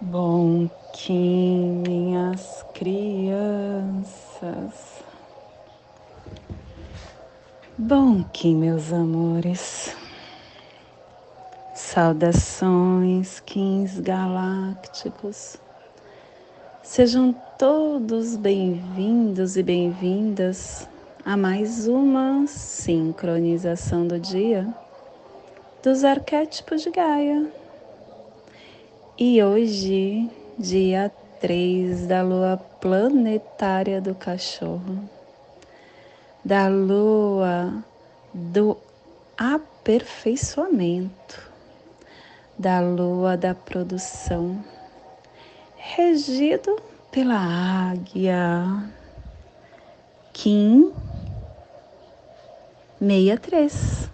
Bom Kim, minhas crianças. Bom Kim, meus amores. Saudações, Kins galácticos. Sejam todos bem-vindos e bem-vindas a mais uma sincronização do dia dos arquétipos de Gaia e hoje, dia 3 da lua planetária do cachorro, da lua do aperfeiçoamento, da lua da produção, regido pela águia Kim 63,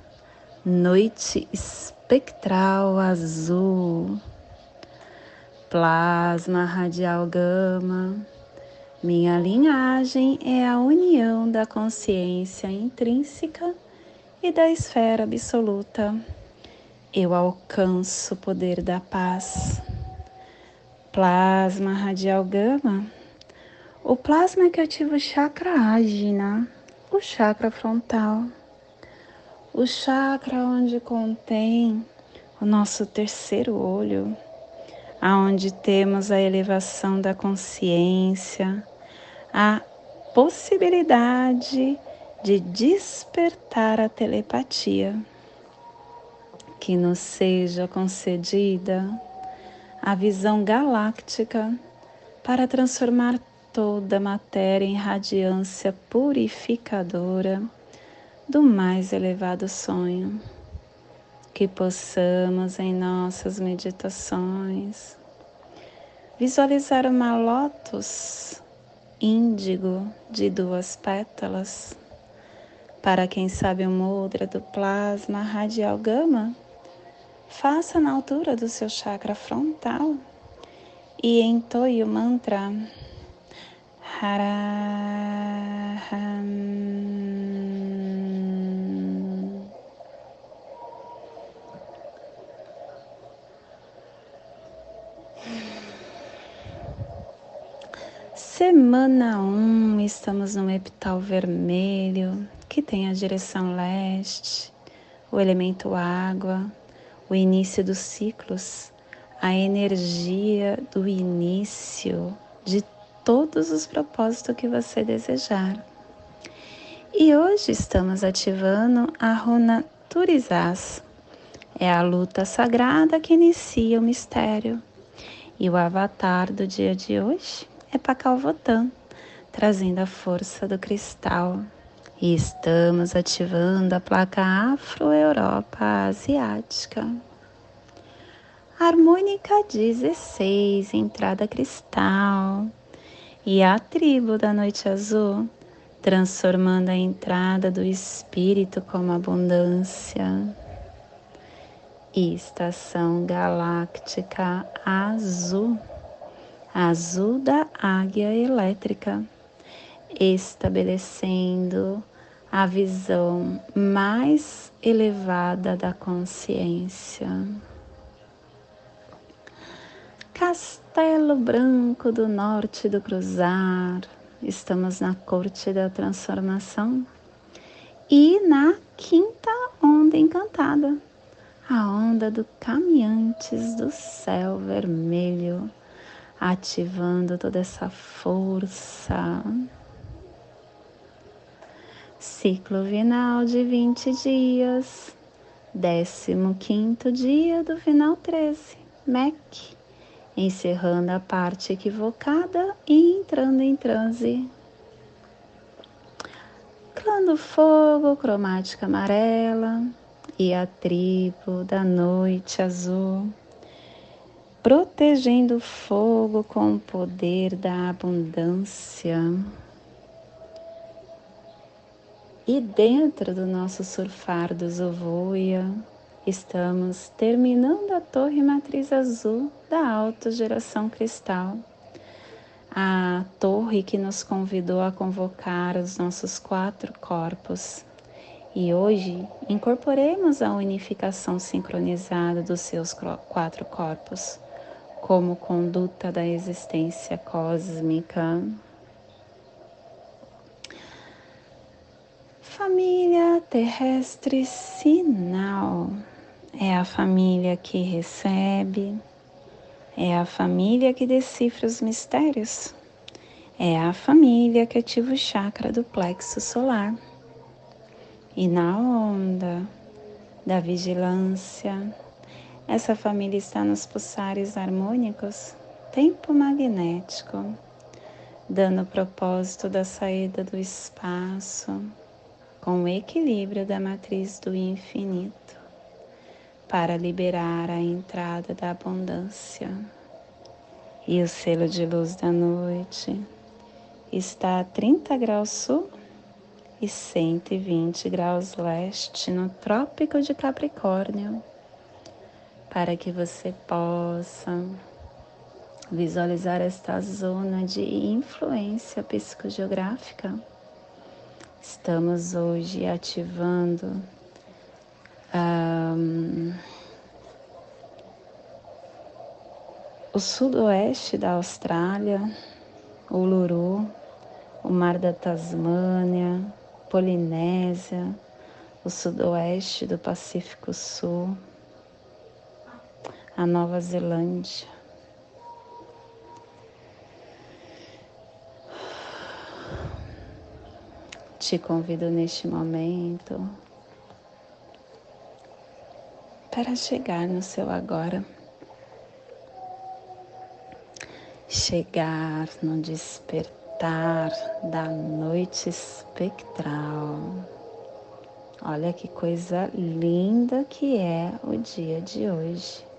noite espectral azul plasma radial gama. Minha linhagem é a união da consciência intrínseca e da esfera absoluta. Eu alcanço o poder da paz. Plasma radial gama. O plasma que ativa o chakra ágina, o chakra frontal, o chakra onde contém o nosso terceiro olho aonde temos a elevação da consciência, a possibilidade de despertar a telepatia, que nos seja concedida a visão galáctica para transformar toda a matéria em radiância purificadora do mais elevado sonho que possamos em nossas meditações visualizar uma lótus índigo de duas pétalas. Para quem sabe o mudra do plasma radial gama, faça na altura do seu chakra frontal e entoie o mantra Haraham. Semana 1, um, estamos no epital vermelho, que tem a direção leste, o elemento água, o início dos ciclos, a energia do início de todos os propósitos que você desejar. E hoje estamos ativando a runa Turizás. É a luta sagrada que inicia o mistério. E o avatar do dia de hoje é Pacalvotan, trazendo a força do cristal. E estamos ativando a placa Afro-Europa Asiática. Harmônica 16, entrada cristal. E a tribo da noite azul, transformando a entrada do espírito como abundância. estação galáctica azul azul da águia elétrica, estabelecendo a visão mais elevada da consciência. Castelo Branco do Norte do Cruzar, estamos na corte da transformação e na quinta onda encantada, a onda do caminhantes do céu vermelho ativando toda essa força. Ciclo vinal de 20 dias, 15 dia do final 13, MEC, encerrando a parte equivocada e entrando em transe. Clã do fogo, cromática amarela. E a tribo da noite azul protegendo o fogo com o poder da abundância. E dentro do nosso surfar do Zovoia, estamos terminando a torre matriz azul da alta geração cristal. A torre que nos convidou a convocar os nossos quatro corpos. E hoje incorporemos a unificação sincronizada dos seus quatro corpos como conduta da existência cósmica. Família terrestre sinal é a família que recebe, é a família que decifra os mistérios, é a família que ativa o chakra do plexo solar. E na onda da vigilância, essa família está nos pulsares harmônicos, tempo magnético, dando o propósito da saída do espaço, com o equilíbrio da matriz do infinito, para liberar a entrada da abundância. E o selo de luz da noite está a 30 graus sul e 120 graus leste no Trópico de Capricórnio para que você possa visualizar esta zona de influência psicogeográfica. Estamos hoje ativando um, o sudoeste da Austrália, o Uluru, o Mar da Tasmânia, Polinésia, o sudoeste do Pacífico Sul a Nova Zelândia. Te convido neste momento para chegar no seu agora. Chegar no despertar da noite espectral. Olha que coisa linda que é o dia de hoje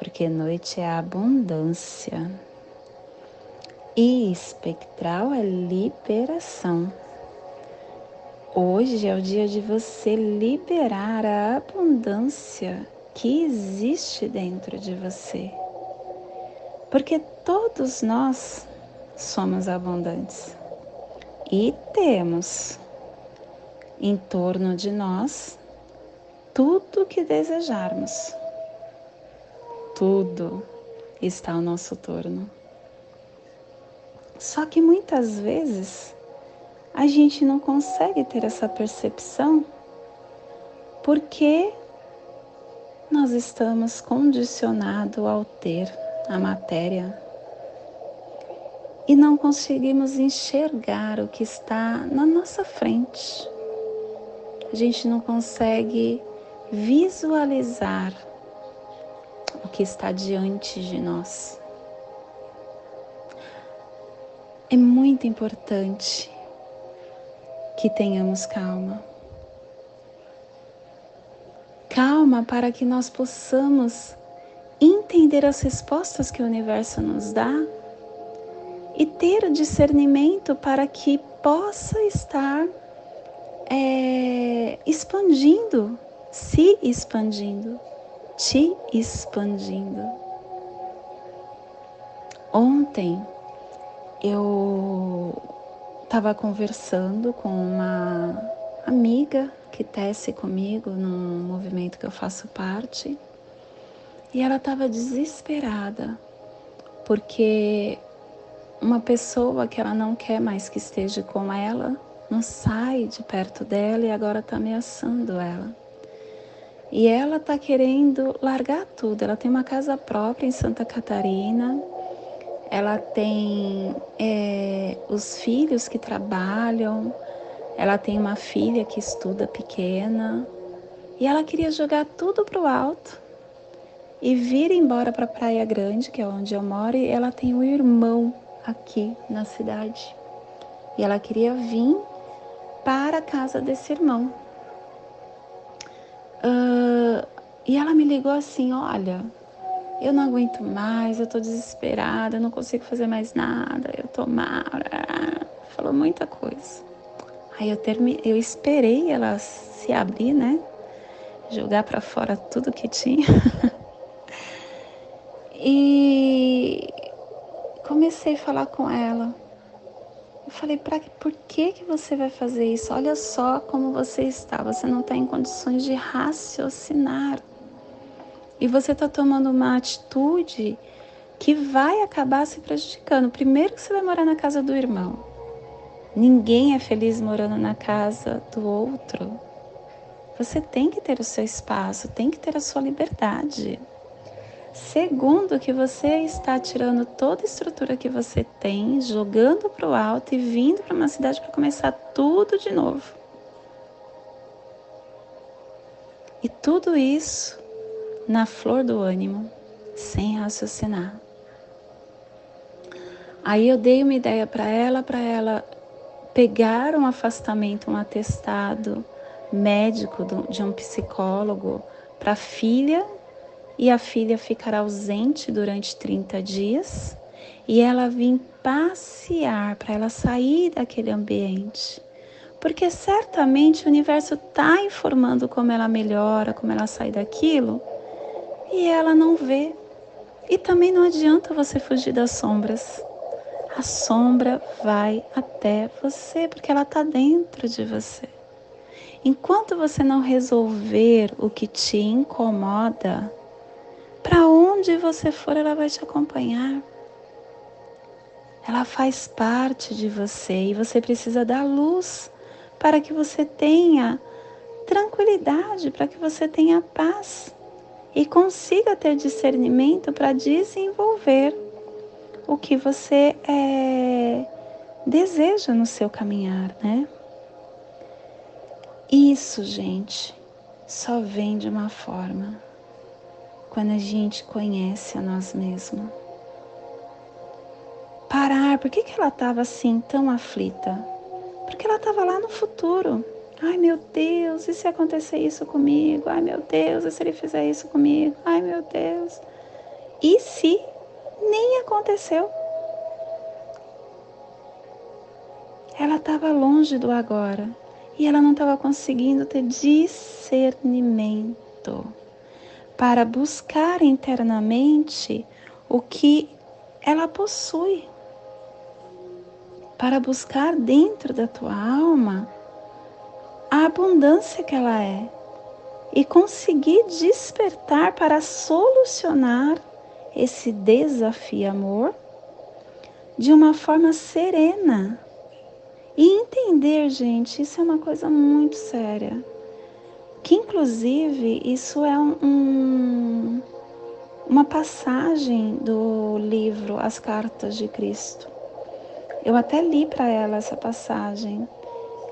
porque noite é abundância e espectral é liberação. Hoje é o dia de você liberar a abundância que existe dentro de você. Porque todos nós somos abundantes e temos em torno de nós tudo o que desejarmos tudo está ao nosso torno. Só que muitas vezes a gente não consegue ter essa percepção porque nós estamos condicionados ao ter a matéria e não conseguimos enxergar o que está na nossa frente. A gente não consegue visualizar que está diante de nós. É muito importante que tenhamos calma. Calma para que nós possamos entender as respostas que o universo nos dá e ter o discernimento para que possa estar é, expandindo, se expandindo te expandindo. Ontem eu estava conversando com uma amiga que tece comigo num movimento que eu faço parte e ela estava desesperada porque uma pessoa que ela não quer mais que esteja com ela não sai de perto dela e agora está ameaçando ela. E ela está querendo largar tudo. Ela tem uma casa própria em Santa Catarina. Ela tem é, os filhos que trabalham. Ela tem uma filha que estuda pequena. E ela queria jogar tudo para o alto e vir embora para Praia Grande, que é onde eu moro. E ela tem um irmão aqui na cidade. E ela queria vir para a casa desse irmão. Uh, e ela me ligou assim: Olha, eu não aguento mais, eu tô desesperada, eu não consigo fazer mais nada, eu tô mal. Falou muita coisa. Aí eu, termi... eu esperei ela se abrir, né? Jogar para fora tudo que tinha. e comecei a falar com ela. Eu falei, pra, por que, que você vai fazer isso? Olha só como você está, você não está em condições de raciocinar. E você está tomando uma atitude que vai acabar se prejudicando. Primeiro que você vai morar na casa do irmão. Ninguém é feliz morando na casa do outro. Você tem que ter o seu espaço, tem que ter a sua liberdade. Segundo, que você está tirando toda a estrutura que você tem, jogando para o alto e vindo para uma cidade para começar tudo de novo. E tudo isso na flor do ânimo, sem raciocinar. Aí eu dei uma ideia para ela, para ela pegar um afastamento, um atestado médico de um psicólogo para a filha e a filha ficar ausente durante 30 dias e ela vir passear para ela sair daquele ambiente. Porque certamente o universo está informando como ela melhora, como ela sai daquilo, e ela não vê. E também não adianta você fugir das sombras. A sombra vai até você, porque ela está dentro de você. Enquanto você não resolver o que te incomoda, onde você for, ela vai te acompanhar. Ela faz parte de você e você precisa dar luz para que você tenha tranquilidade, para que você tenha paz e consiga ter discernimento para desenvolver o que você é, deseja no seu caminhar, né? Isso, gente, só vem de uma forma quando a gente conhece a nós mesmos. Parar, por que, que ela estava assim tão aflita? Porque ela estava lá no futuro. Ai meu Deus, e se acontecer isso comigo? Ai meu Deus, e se ele fizer isso comigo? Ai meu Deus. E se nem aconteceu? Ela estava longe do agora e ela não estava conseguindo ter discernimento para buscar internamente o que ela possui, para buscar dentro da tua alma a abundância que ela é e conseguir despertar para solucionar esse desafio amor de uma forma serena. E entender, gente, isso é uma coisa muito séria. Que inclusive isso é um, uma passagem do livro As Cartas de Cristo. Eu até li para ela essa passagem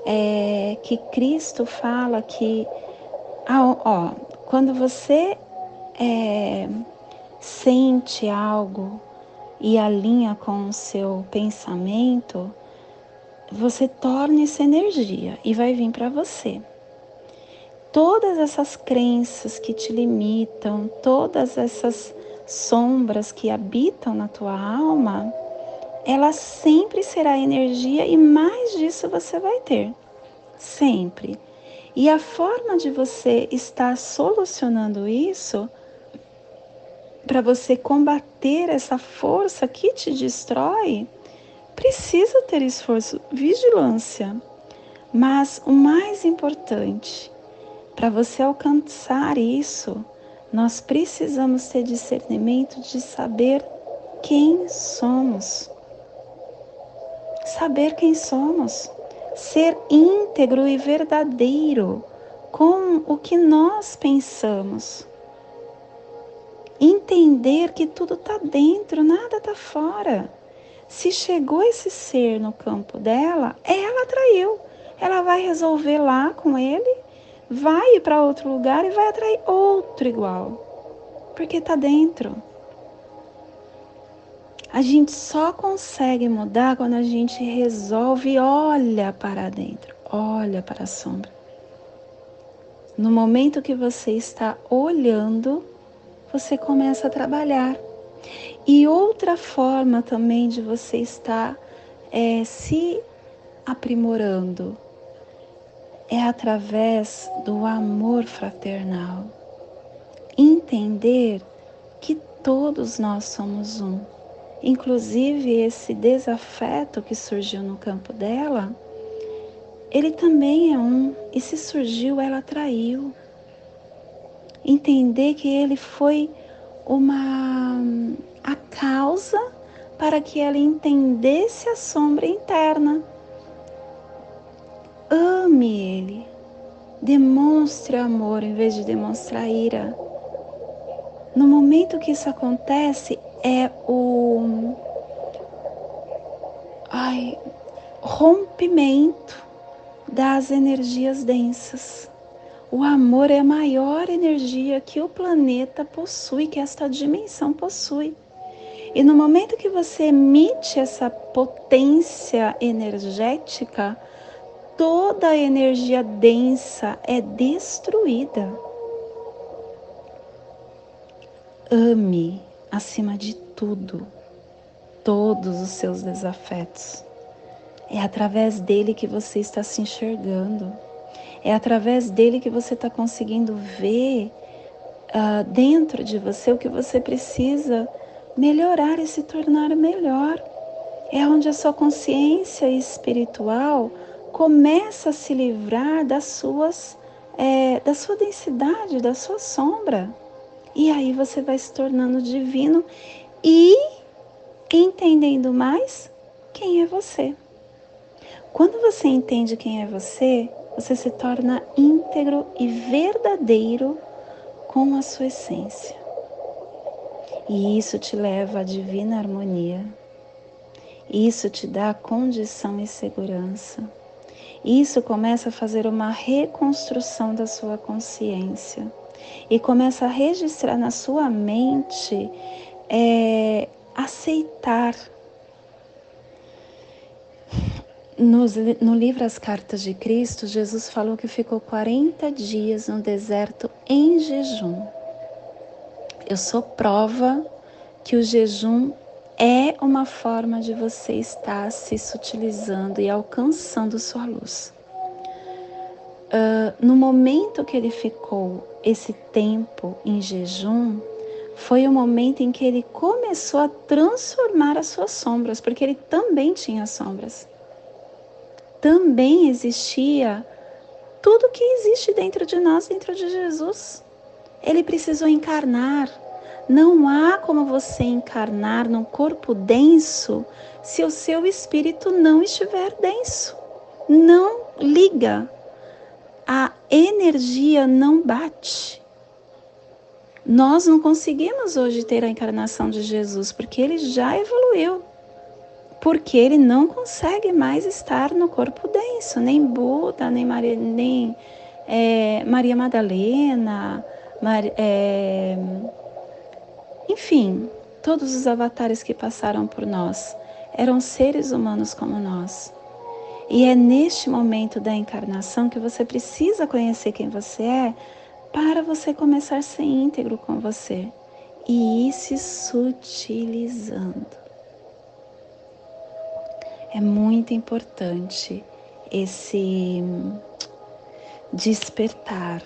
é, que Cristo fala que, ah, ó, quando você é, sente algo e alinha com o seu pensamento, você torna essa energia e vai vir para você. Todas essas crenças que te limitam, todas essas sombras que habitam na tua alma, ela sempre será energia e mais disso você vai ter. Sempre. E a forma de você estar solucionando isso, para você combater essa força que te destrói, precisa ter esforço, vigilância. Mas o mais importante, para você alcançar isso, nós precisamos ter discernimento de saber quem somos saber quem somos, ser íntegro e verdadeiro com o que nós pensamos. Entender que tudo está dentro, nada está fora. Se chegou esse ser no campo dela, ela atraiu. Ela vai resolver lá com ele, vai para outro lugar e vai atrair outro igual. Porque está dentro. A gente só consegue mudar quando a gente resolve olha para dentro, olha para a sombra. No momento que você está olhando, você começa a trabalhar. E outra forma também de você estar é, se aprimorando é através do amor fraternal. Entender que todos nós somos um Inclusive, esse desafeto que surgiu no campo dela, ele também é um, e se surgiu, ela traiu. entender que ele foi uma a causa para que ela entendesse a sombra interna. Ame ele. Demonstre amor em vez de demonstrar ira. No momento que isso acontece, é o ai, rompimento das energias densas. O amor é a maior energia que o planeta possui, que esta dimensão possui. E no momento que você emite essa potência energética, toda a energia densa é destruída. Ame acima de tudo todos os seus desafetos. É através dele que você está se enxergando. É através dele que você está conseguindo ver uh, dentro de você o que você precisa melhorar e se tornar melhor. É onde a sua consciência espiritual começa a se livrar das suas, é, da sua densidade, da sua sombra. E aí você vai se tornando divino e entendendo mais quem é você. Quando você entende quem é você, você se torna íntegro e verdadeiro com a sua essência. E isso te leva à divina harmonia. Isso te dá condição e segurança. Isso começa a fazer uma reconstrução da sua consciência e começa a registrar na sua mente é, aceitar. Nos, no livro As Cartas de Cristo, Jesus falou que ficou 40 dias no deserto em jejum. Eu sou prova que o jejum é uma forma de você estar se sutilizando e alcançando sua luz. Uh, no momento que ele ficou esse tempo em jejum, foi o momento em que ele começou a transformar as suas sombras, porque ele também tinha sombras. Também existia tudo que existe dentro de nós, dentro de Jesus. Ele precisou encarnar. Não há como você encarnar num corpo denso se o seu espírito não estiver denso. Não liga. A energia não bate. Nós não conseguimos hoje ter a encarnação de Jesus porque ele já evoluiu. Porque ele não consegue mais estar no corpo denso, nem Buda, nem Maria, nem, é, Maria Madalena, Mar, é, enfim, todos os avatares que passaram por nós eram seres humanos como nós. E é neste momento da encarnação que você precisa conhecer quem você é para você começar a ser íntegro com você e ir se sutilizando. É muito importante esse despertar.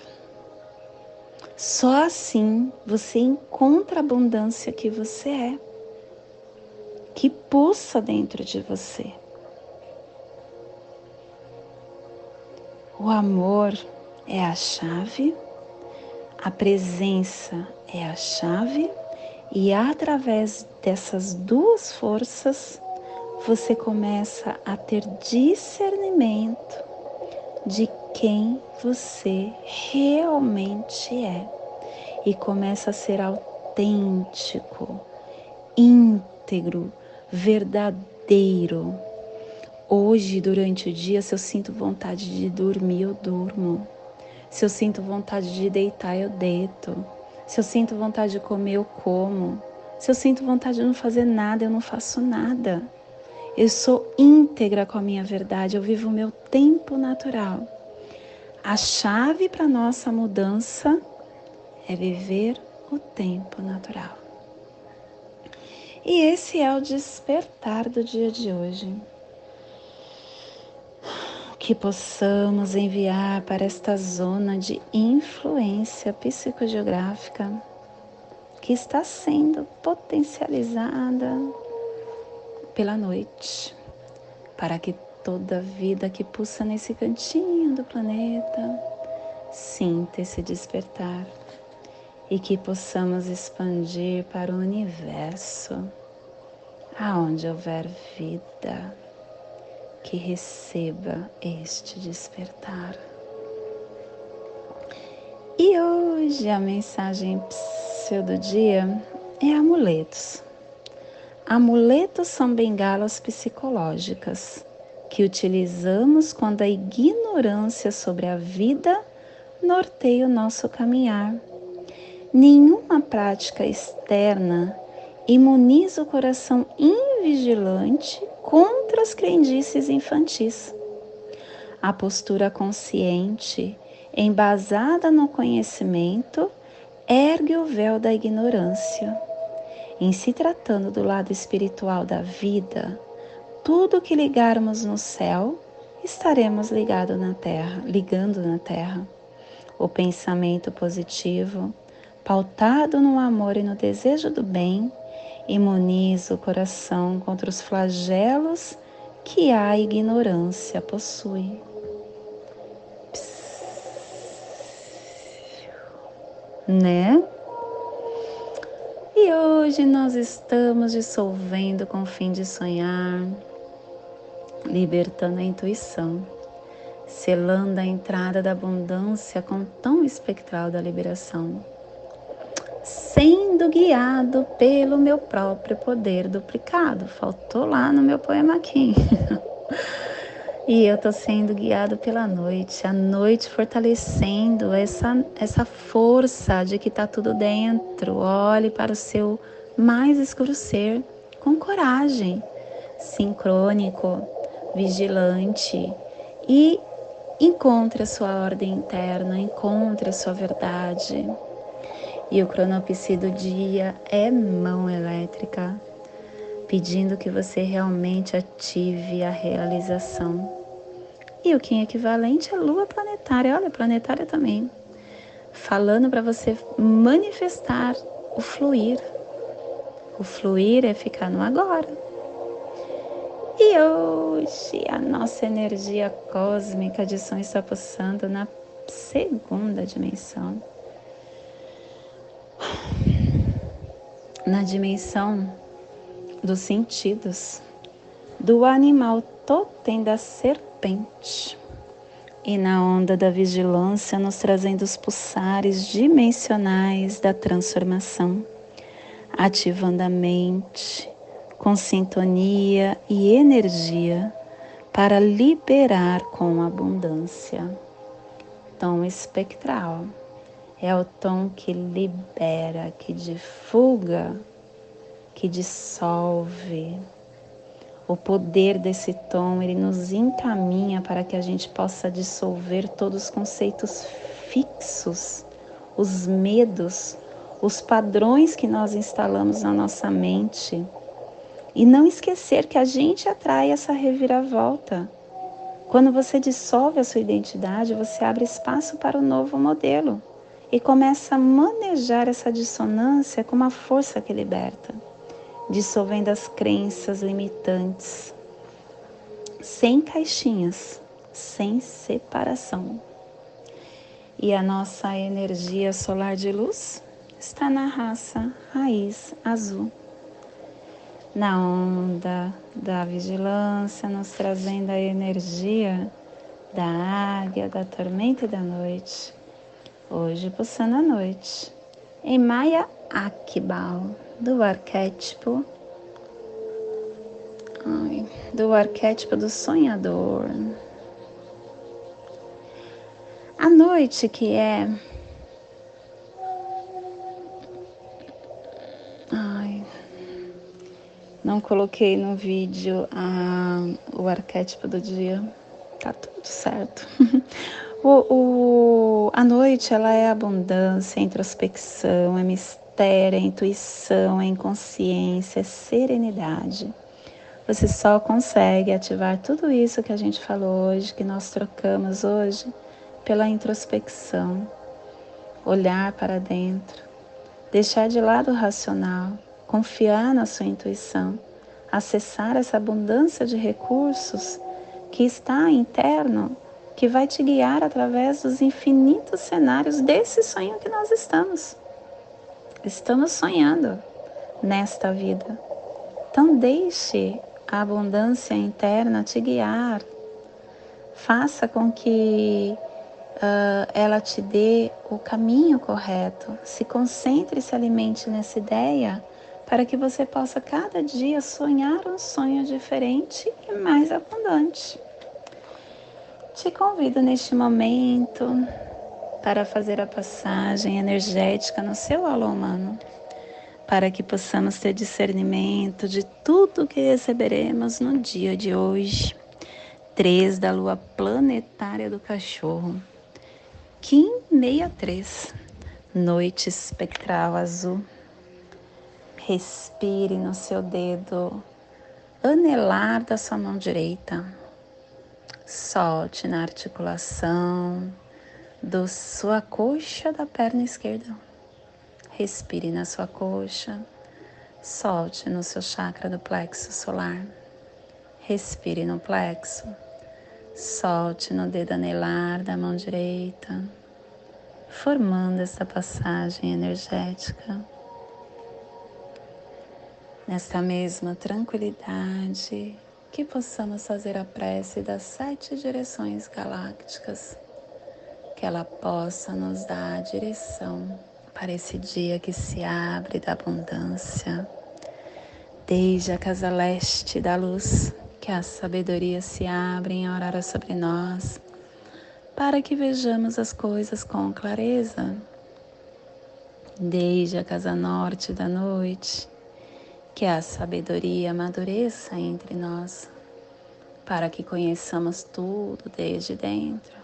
Só assim você encontra a abundância que você é, que pulsa dentro de você. O amor é a chave a presença é a chave e através dessas duas forças você começa a ter discernimento de quem você realmente é e começa a ser autêntico, íntegro, verdadeiro. Hoje, durante o dia, se eu sinto vontade de dormir, eu durmo. Se eu sinto vontade de deitar, eu deito. Se eu sinto vontade de comer, eu como. Se eu sinto vontade de não fazer nada, eu não faço nada. Eu sou íntegra com a minha verdade, eu vivo o meu tempo natural. A chave para nossa mudança é viver o tempo natural. E esse é o despertar do dia de hoje que possamos enviar para esta zona de influência psicogeográfica que está sendo potencializada pela noite, para que toda vida que pulsa nesse cantinho do planeta sinta esse despertar e que possamos expandir para o universo, aonde houver vida, que receba este despertar. E hoje a mensagem do dia é amuletos. Amuletos são bengalas psicológicas que utilizamos quando a ignorância sobre a vida norteia o nosso caminhar. Nenhuma prática externa imuniza o coração invigilante contra as crendices infantis. A postura consciente, embasada no conhecimento, ergue o véu da ignorância. Em se tratando do lado espiritual da vida, tudo que ligarmos no céu, estaremos ligado na terra, ligando na terra. O pensamento positivo, pautado no amor e no desejo do bem, imuniza o coração contra os flagelos que a ignorância possui. Né? E hoje nós estamos dissolvendo com o fim de sonhar, libertando a intuição, selando a entrada da abundância com o tom espectral da liberação sendo guiado pelo meu próprio poder duplicado. Faltou lá no meu poema aqui. e eu tô sendo guiado pela noite, a noite fortalecendo essa, essa força de que tá tudo dentro. Olhe para o seu mais escuro ser com coragem, sincrônico, vigilante e encontre a sua ordem interna, encontre a sua verdade. E o cronopsi do dia é mão elétrica, pedindo que você realmente ative a realização. E o Kim equivalente é lua planetária, olha, planetária também, falando para você manifestar o fluir. O fluir é ficar no agora. E hoje a nossa energia cósmica de som está pulsando na segunda dimensão na dimensão dos sentidos, do animal totem da serpente e na onda da vigilância, nos trazendo os pulsares dimensionais da transformação, ativando a mente com sintonia e energia para liberar com abundância. Tom espectral é o tom que libera, que divulga, que dissolve. O poder desse tom, ele nos encaminha para que a gente possa dissolver todos os conceitos fixos, os medos, os padrões que nós instalamos na nossa mente. E não esquecer que a gente atrai essa reviravolta. Quando você dissolve a sua identidade, você abre espaço para o novo modelo e começa a manejar essa dissonância com uma força que liberta, dissolvendo as crenças limitantes, sem caixinhas, sem separação. E a nossa energia solar de luz está na raça raiz azul, na onda da vigilância, nos trazendo a energia da águia, da tormenta e da noite. Hoje, pulsando a noite, em Maya Akbal, do arquétipo do arquétipo do sonhador. A noite que é ai, não coloquei no vídeo a, o arquétipo do dia. Tá tudo certo. O, o, a noite ela é abundância, introspecção, é mistério, é intuição, é inconsciência, é serenidade. Você só consegue ativar tudo isso que a gente falou hoje, que nós trocamos hoje, pela introspecção, olhar para dentro, deixar de lado o racional, confiar na sua intuição, acessar essa abundância de recursos que está interno que vai te guiar através dos infinitos cenários desse sonho que nós estamos. Estamos sonhando nesta vida. Então, deixe a abundância interna te guiar. Faça com que uh, ela te dê o caminho correto. Se concentre e se alimente nessa ideia para que você possa cada dia sonhar um sonho diferente e mais abundante. Te convido neste momento para fazer a passagem energética no seu alô humano, para que possamos ter discernimento de tudo que receberemos no dia de hoje. 3 da lua planetária do cachorro. Kim 63, noite espectral azul. Respire no seu dedo anelar da sua mão direita. Solte na articulação da sua coxa da perna esquerda. Respire na sua coxa. Solte no seu chakra do plexo solar. Respire no plexo. Solte no dedo anelar da mão direita, formando essa passagem energética nesta mesma tranquilidade, que possamos fazer a prece das sete direções galácticas, que ela possa nos dar a direção para esse dia que se abre da abundância, desde a casa leste da luz, que a sabedoria se abre em orar sobre nós, para que vejamos as coisas com clareza, desde a casa norte da noite, que a sabedoria amadureça entre nós, para que conheçamos tudo desde dentro,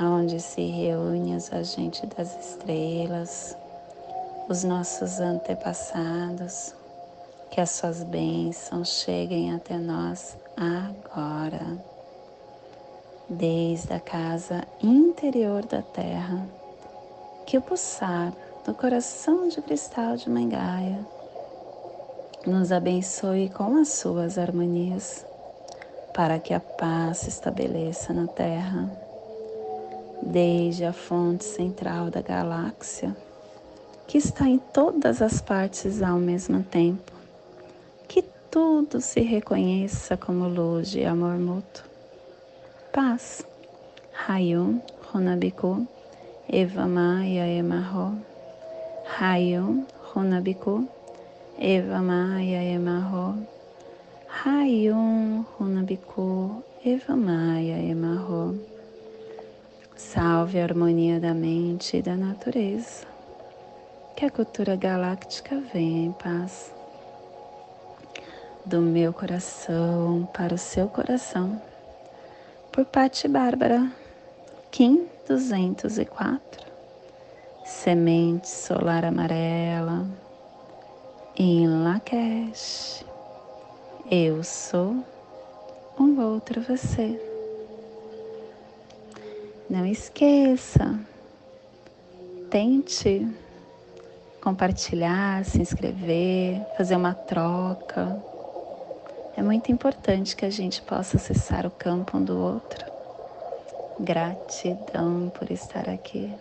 onde se reúnem os agentes das estrelas, os nossos antepassados, que as suas bênçãos cheguem até nós agora, desde a casa interior da Terra, que o pulsar do coração de cristal de Mangaia nos abençoe com as suas harmonias, para que a paz se estabeleça na Terra, desde a fonte central da galáxia, que está em todas as partes ao mesmo tempo, que tudo se reconheça como luz e amor mútuo. Paz. Hayum Runabiku Eva Maia Emarro Rayon Runabiku Eva Maia Emarro Rayon Runabiku Eva Maia Emarro Salve a harmonia da mente e da natureza. Que a cultura galáctica venha em paz. Do meu coração para o seu coração. Por Pati Bárbara, Kim 204 semente solar amarela em Lakesh. Eu sou um outro você. Não esqueça, tente compartilhar, se inscrever, fazer uma troca. É muito importante que a gente possa acessar o campo um do outro. Gratidão por estar aqui.